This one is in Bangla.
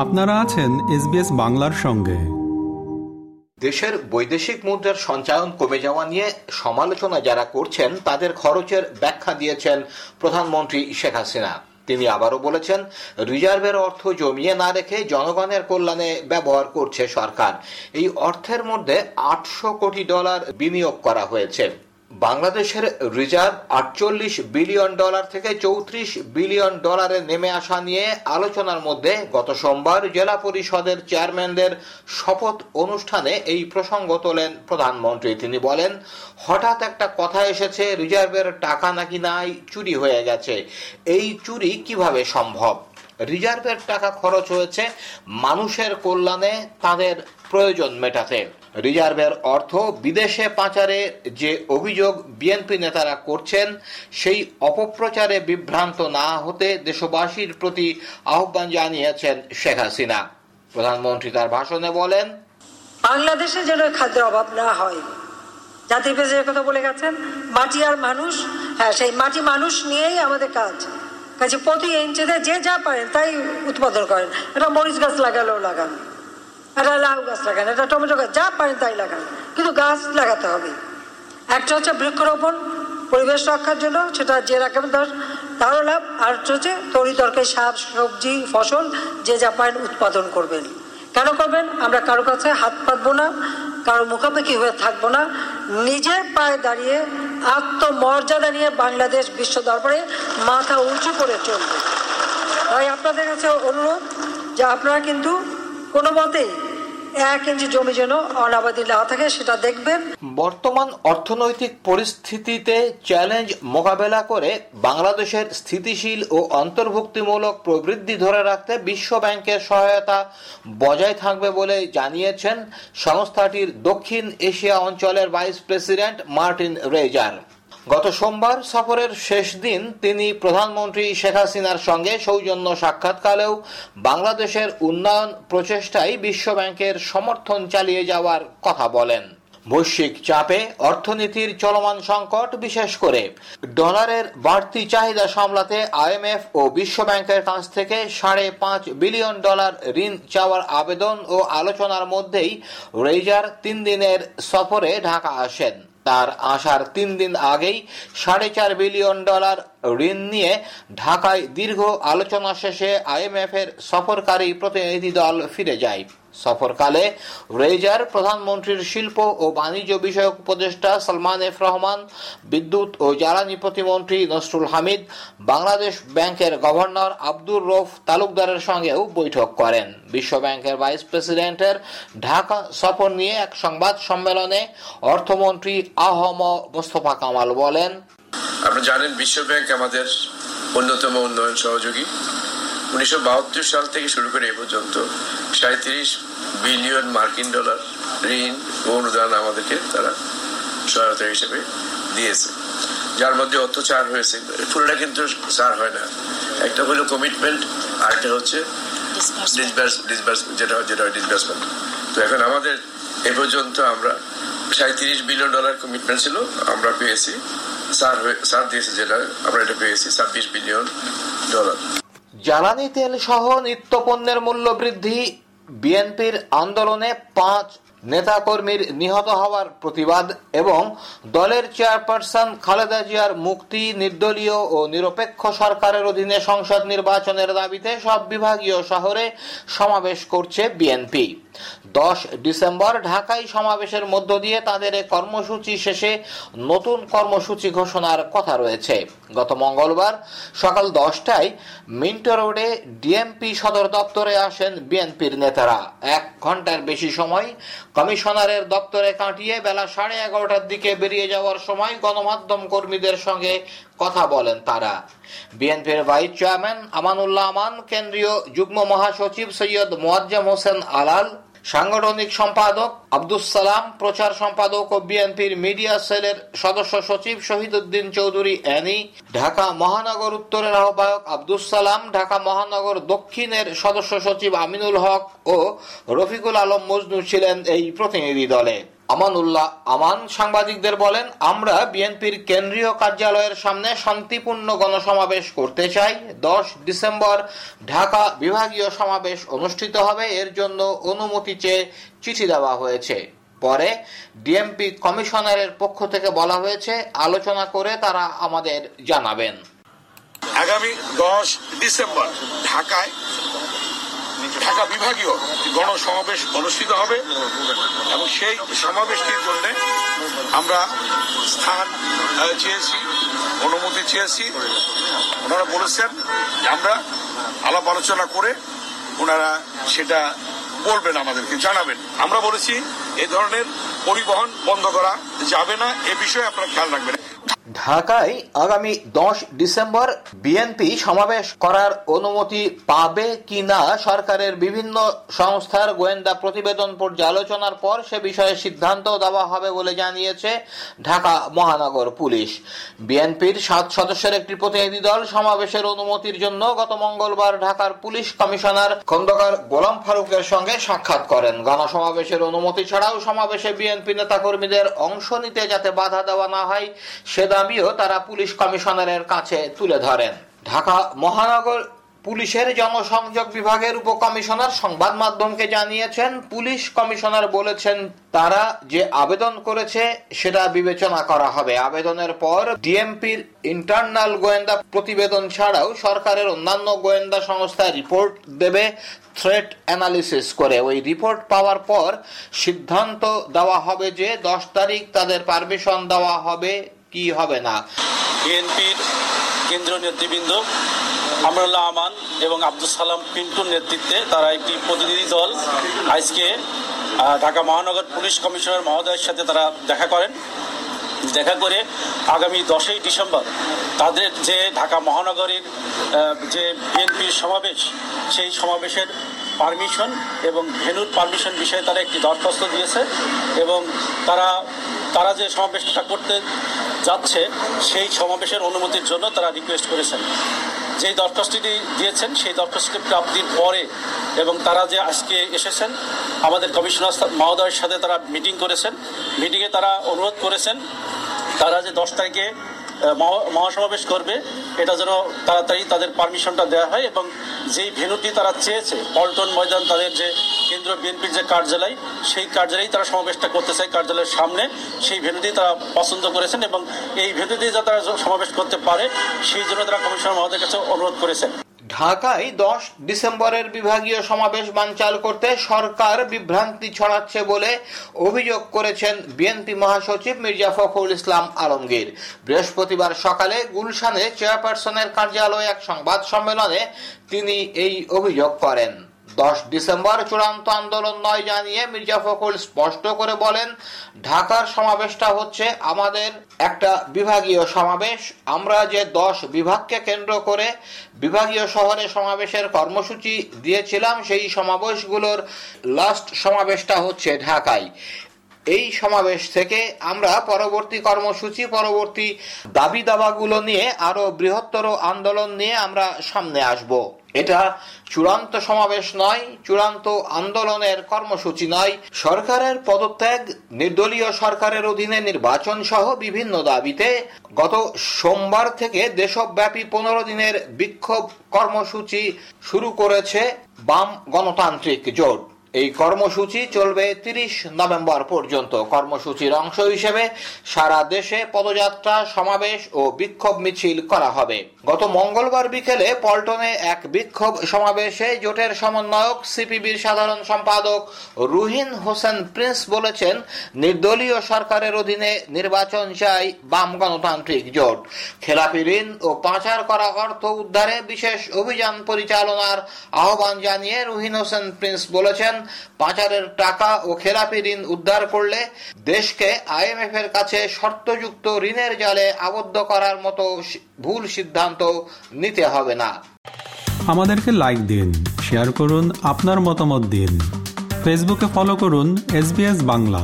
আপনারা আছেন এসবিএস বাংলার সঙ্গে। দেশের বৈদেশিক মুদ্রার সঞ্চালন কমে যাওয়া নিয়ে সমালোচনা যারা করছেন, তাদের খরচের ব্যাখ্যা দিয়েছেন প্রধানমন্ত্রী শেখ হাসিনা। তিনি আবারও বলেছেন, রিজার্ভের অর্থ জমিয়ে না রেখে জনগণের কল্যাণে ব্যবহার করছে সরকার। এই অর্থের মধ্যে আটশো কোটি ডলার বিনিয়োগ করা হয়েছে। বাংলাদেশের রিজার্ভ আটচল্লিশ বিলিয়ন ডলার থেকে চৌত্রিশ বিলিয়ন ডলারে নেমে আসা নিয়ে আলোচনার মধ্যে গত সোমবার জেলা পরিষদের চেয়ারম্যানদের শপথ অনুষ্ঠানে এই প্রসঙ্গ তোলেন প্রধানমন্ত্রী। তিনি বলেন, হঠাৎ একটা কথা এসেছে, রিজার্ভের টাকা নাকি নাই, চুরি হয়ে গেছে। এই চুরি কীভাবে সম্ভব? রিজার্ভের টাকা খরচ হয়েছে মানুষের কল্যাণে, তাদের প্রয়োজন মেটাতে। রিজার্ভের অর্থ বিদেশে পাচারে যে অভিযোগ বিএনপি নেতারা করছেন, সেই অপপ্রচারে বিভ্রান্ত না হতে দেশবাসীর প্রতি আহ্বান জানিয়েছেন শেখ হাসিনা। প্রধানমন্ত্রী তার ভাষণে বলেন, বাংলাদেশে যেন খাদ্যের অভাব না হয়। জাতির পেজের কথা বলে গেছেন, মাটি আর মানুষ হ্যাঁ সেই মাটি মানুষ নিয়েই আমাদের কাজ। কাজে প্রতি ইঞ্চিতে যে যা পারেন তাই উৎপাদন করেন। এটা মরিচ গাছ লাগালেও লাগান। একটা লাউ গাছ লাগান একটা টমেটো গাছ, যা পারেন তাই লাগান। কিন্তু গাছ লাগাতে হবে। একটা হচ্ছে বৃক্ষরোপণ, পরিবেশ রক্ষার জন্য, সেটা যে রাখবেন তার তারও লাভ। আর হচ্ছে তরি তরকারি, শাক, সবজি, ফসল, যে যা পারেন উৎপাদন করবেন। কেন করবেন? আমরা কারও কাছে হাত পাতবো না, কারও মুখাপেক্ষি হয়ে থাকব না। নিজের পায়ে দাঁড়িয়ে, আত্মমর্যাদা নিয়ে বাংলাদেশ বিশ্ব দরবারে মাথা উঁচু করে চলবে। তাই আপনাদের কাছে অনুরোধ যে আপনারা কিন্তু কোনো মতেই এক ইঞ্চি জমি যেন অনাবাদী না থাকে, সেটা দেখবেন। বর্তমান অর্থনৈতিক পরিস্থিতিতে চ্যালেঞ্জ মোকাবেলা করে বাংলাদেশের স্থিতিশীল ও অন্তর্ভুক্তিমূলক প্রবৃদ্ধি ধরে রাখতে বিশ্ব ব্যাংকের সহায়তা বজায় থাকবে বলে জানিয়েছেন সংস্থাটির দক্ষিণ এশিয়া অঞ্চলের ভাইস প্রেসিডেন্ট মার্টিন রেজার। গত সোমবার সফরের শেষ দিন তিনি প্রধানমন্ত্রী শেখ হাসিনার সঙ্গে সৌজন্য সাক্ষাৎকালেও বাংলাদেশের উন্নয়ন প্রচেষ্টায় বিশ্বব্যাংকের সমর্থন চালিয়ে যাওয়ার কথা বলেন। বৈশ্বিক চাপে অর্থনীতির চলমান সংকট বিশেষ করে ডলারের বাড়তি চাহিদা সামলাতে আইএমএফ ও বিশ্বব্যাংকের কাছ থেকে সাড়ে পাঁচ বিলিয়ন ডলার ঋণ চাওয়ার আবেদন ও আলোচনার মধ্যেই রেজার তিন দিনের সফরে ঢাকা আসেন। তার আসার তিন দিন আগেই সাড়ে চার বিলিয়ন ডলার ঋণ নিয়ে ঢাকায় দীর্ঘ আলোচনা শেষে আইএমএফ এর সফরকারী প্রতিনিধি দল ফিরে যায়। সফরকালে রেজার প্রধানমন্ত্রীর শিল্প ও বাণিজ্য বিষয়ক উপদেষ্টা সালমান এফ রহমান, বিদ্যুৎ ও জ্বালানি প্রতিমন্ত্রী নসরুল হামিদ, বাংলাদেশ ব্যাংকের গভর্নর আব্দুর রৌফ তালুকদারের সঙ্গেও বৈঠক করেন। বিশ্ব ব্যাংকের ভাইস প্রেসিডেন্টের ঢাকা সফর নিয়ে এক সংবাদ সম্মেলনে অর্থমন্ত্রী আহম মোস্তফা কামাল বলেন আপনি জানেন বিশ্ব ব্যাংক আমাদের অন্যতম উন্নয়ন সহযোগী। উনিশশো সাল থেকে শুরু করে এ পর্যন্ত সাঁত্রিশ বিলিয়ন মার্কিন ডলার ঋণ ও অনুদান আমাদেরকে তারা সহায়তা হিসেবে দিয়েছে। যার মধ্যে অর্থ চার হয়েছে। পুরোটা কিন্তু চার হয় না। একটা হলো কমিটমেন্ট আর একটা হচ্ছে যেটা যেটা হয় ডিসবার্সমেন্ট তো এখন আমাদের এ পর্যন্ত আমরা সাঁত্রিশ বিলিয়ন ডলার কমিটমেন্ট ছিল, আমরা পেয়েছি। স্যার স্যার দিয়েছে যেটা, আমরা এটা পেয়েছি, ছাব্বিশ বিলিয়ন ডলার। জ্বালানি তেল সহ নিত্যপণ্যের মূল্য বৃদ্ধি, বিএনপির আন্দোলনে পাঁচ নেতাকর্মীর নিহত হওয়ার প্রতিবাদ এবং দলের চেয়ারপারসন খালেদা জিয়ার মুক্তি নির্দলীয় ও নিরপেক্ষ সরকারের অধীনে সংসদ নির্বাচনের দাবিতে সব বিভাগীয় শহরে সমাবেশ করছে বিএনপি। দশ ডিসেম্বর ঢাকায় সমাবেশের মধ্য দিয়ে তাদের কর্মসূচি শেষে নতুন কর্মসূচি ঘোষণার কথা রয়েছে। গত মঙ্গলবার সকাল দশটায় মিন্টো রোডে ডিএমপি সদর দপ্তরে আসেন বিএনপির নেতারা। এক ঘণ্টার বেশি সময় কমিশনারের দপ্তরে কাটিয়ে বেলা সাড়ে এগারোটার দিকে বেরিয়ে যাওয়ার সময় গণমাধ্যম কর্মীদের সঙ্গে কথা বলেন তারা। বিএনপির ভাইস চেয়ারম্যান আমানুল্লাহ আমান, কেন্দ্রীয় যুগ্ম মহাসচিব সৈয়দ মোয়াজ্জেম হোসেন আলাল, সাংগঠনিক সম্পাদক আব্দুল সালাম, প্রচার সম্পাদক ও বিএনপির মিডিয়া সেলের সদস্য সচিব শহীদ উদ্দিন চৌধুরী অ্যানি ঢাকা মহানগর উত্তরের আহ্বায়ক আব্দুল সালাম, ঢাকা মহানগর দক্ষিণের সদস্য সচিব আমিনুল হক ও রফিকুল আলম মজনু ছিলেন এই প্রতিনিধি দলে। আমানুল্লাহ আমান সাংবাদিকদের বলেন, আমরা বিএনপির কেন্দ্রীয় কার্যালয়ের সামনে শান্তিপূর্ণ গণসমাবেশ করতে চাই। দশ ডিসেম্বর ঢাকা বিভাগীয় সমাবেশ অনুষ্ঠিত হবে। এর জন্য অনুমতি চেয়ে চিঠি দেওয়া হয়েছে। পরে ডিএমপি কমিশনারের পক্ষ থেকে বলা হয়েছে, আলোচনা করে তারা আমাদের জানাবেন। আগামী দশ ডিসেম্বর ঢাকায় ঢাকা বিভাগীয় গণসমাবেশ অনুষ্ঠিত হবে এবং সেই সমাবেশটির জন্য আমরা স্থান চেয়েছি, অনুমতি চেয়েছি। ওনারা বলেছেন আমরা আলাপ আলোচনা করে ওনারা সেটা বলবেন আমাদেরকে, জানাবেন। আমরা বলেছি এই ধরনের পরিবহন বন্ধ করা যাবে না, এ বিষয়ে আপনারা খেয়াল রাখবেন। ঢাকায় আগামী দশ ডিসেম্বর বিএনপি সমাবেশ করার অনুমতি পাবে কিনা সরকারের বিভিন্ন সংস্থার গোয়েন্দা প্রতিবেদন পর্যালোচনার পর সে বিষয়ে সিদ্ধান্ত দেওয়া হবে বলে জানিয়েছে ঢাকা মহানগর পুলিশ। বিএনপির সাত সদস্যের একটি প্রতিনিধি দল সমাবেশের অনুমতির জন্য গত মঙ্গলবার ঢাকার পুলিশ কমিশনার খন্দকার গোলাম ফারুকের সঙ্গে সাক্ষাৎ করেন। গণসমাবেশের অনুমতি ছাড়াও সমাবেশে বিএনপি নেতাকর্মীদের অংশ নিতে যাতে বাধা দেওয়া না হয়, সে দাবিও তারা পুলিশ কমিশনারের কাছে তুলে ধরেন। ঢাকা মহানগর পুলিশের জনসংযোগ বিভাগের উপকমিশনার সংবাদ মাধ্যমকে জানিয়েছেন, পুলিশ কমিশনার বলেছেন তারা যে আবেদন করেছে সেটা বিবেচনা করা হবে। আবেদনের পর ডিএমপির ইন্টারনাল গোয়েন্দা প্রতিবেদন ছাড়াও সরকারের অন্যান্য গোয়েন্দা সংস্থা রিপোর্ট দেবে থ্রেট অ্যানালিসিস করে। ওই রিপোর্ট পাওয়ার পর সিদ্ধান্ত দেওয়া হবে যে দশ তারিখ তাদের পারমিশন দেওয়া হবে কি হবে না? বিএনপির কেন্দ্রীয় নেতৃবৃন্দ আমরুল্লাহ আমান এবং আব্দুল সালাম পিন্টুর নেতৃত্বে তারা একটি প্রতিনিধি দল আজকে ঢাকা মহানগর পুলিশ কমিশনার মহোদয়ের সাথে তারা দেখা করেন। দেখা করে আগামী দশই ডিসেম্বর তাদের যে ঢাকা মহানগরীর যে বিএনপির সমাবেশ, সেই সমাবেশের পারমিশন এবং ভেনুর পারমিশন বিষয়ে তারা একটি দরখাস্ত দিয়েছে এবং তারা তারা যে সমাবেশটা করতে যাচ্ছে, সেই সমাবেশের অনুমতির জন্য তারা রিকোয়েস্ট করেছেন। যেই দরখাস্তটি দিয়েছেন, সেই দরখাস্তটি প্রাপ্তির পরে এবং তারা যে আজকে এসেছেন, আমাদের কমিশনার মহোদয়ের সাথে তারা মিটিং করেছেন। মিটিংয়ে তারা অনুরোধ করেছেন, তারা যে দশ তারিখে মহাসমাবেশ করবে। এটা যেন তাড়াতাড়ি তাদের পারমিশনটা দেওয়া হয় এবং যেই ভেনুটি তারা চেয়েছে, পল্টন ময়দান তাদের যে কেন্দ্র বিএনপির যে কার্যালয়, সেই কার্যালয়েই তারা সমাবেশটা করতে চায় কার্যালয়ের সামনে। সেই ভেনুটি তারা পছন্দ করেছেন এবং এই ভেনুটি যা তারা সমাবেশ করতে পারে, সেই জন্য তারা কমিশনার মহোদয়ের কাছে অনুরোধ করেছেন। ঢাকায় দশ ডিসেম্বরের বিভাগীয় সমাবেশ বানচাল করতে সরকার বিভ্রান্তি ছড়াচ্ছে বলে অভিযোগ করেছেন বিএনপি মহাসচিব মির্জা ফখরুল ইসলাম আলমগীর। বৃহস্পতিবার সকালে গুলশানে চেয়ারপারসনের কার্যালয়ে এক সংবাদ সম্মেলনে তিনি এই অভিযোগ করেন। দশ ডিসেম্বর চূড়ান্ত আন্দোলন নয় জানিয়ে মির্জা ফখরুল স্পষ্ট করে বলেন, ঢাকার সমাবেশটা হচ্ছে আমাদের একটা বিভাগীয় সমাবেশ। আমরা যে দশ বিভাগকে কেন্দ্র করে বিভাগীয় শহরে সমাবেশের কর্মসূচি দিয়েছিলাম, সেই সমাবেশগুলোর লাস্ট সমাবেশটা হচ্ছে ঢাকায়। এই সমাবেশ থেকে আমরা পরবর্তী কর্মসূচি, পরবর্তী দাবি দাবাগুলো নিয়ে আরও বৃহত্তর আন্দোলন নিয়ে আমরা সামনে আসব। এটা চূড়ান্ত সমাবেশ নয়, চূড়ান্ত আন্দোলনের কর্মসূচি নয়। সরকারের পদত্যাগ, নির্দলীয় সরকারের অধীনে নির্বাচন সহ বিভিন্ন দাবিতে গত সোমবার থেকে দেশব্যাপী পনেরো দিনের বিক্ষোভ কর্মসূচি শুরু করেছে বাম গণতান্ত্রিক জোট। এই কর্মসূচি চলবে তিরিশ নভেম্বর পর্যন্ত। কর্মসূচির অংশ হিসেবে সারা দেশে পদযাত্রা, সমাবেশ ও বিক্ষোভ মিছিল করা হবে। গত মঙ্গলবার বিকেলে পল্টনে এক বিক্ষোভ সমাবেশে জোটের সমন্বয়ক, সিপিবির সাধারণ সম্পাদক রুহিন হোসেন প্রিন্স বলেছেন, নির্দলীয় সরকারের অধীনে নির্বাচন চাই বাম গণতান্ত্রিক জোট। খেলাপি ঋণ ও পাচার করা অর্থ উদ্ধারে বিশেষ অভিযান পরিচালনার আহ্বান জানিয়ে রুহিন হোসেন প্রিন্স বলেছেন পাচারের টাকা ও খেলাপি ঋণ উদ্ধার করলে দেশকে আইএমএফ এর কাছে শর্তযুক্ত ঋণের জালে আবদ্ধ করার মতো ভুল সিদ্ধান্ত নিতে হবে না। আমাদেরকে লাইক দিন শেয়ার করুন, আপনার মতামত দিন। ফেসবুকে ফলো করুন এস বাংলা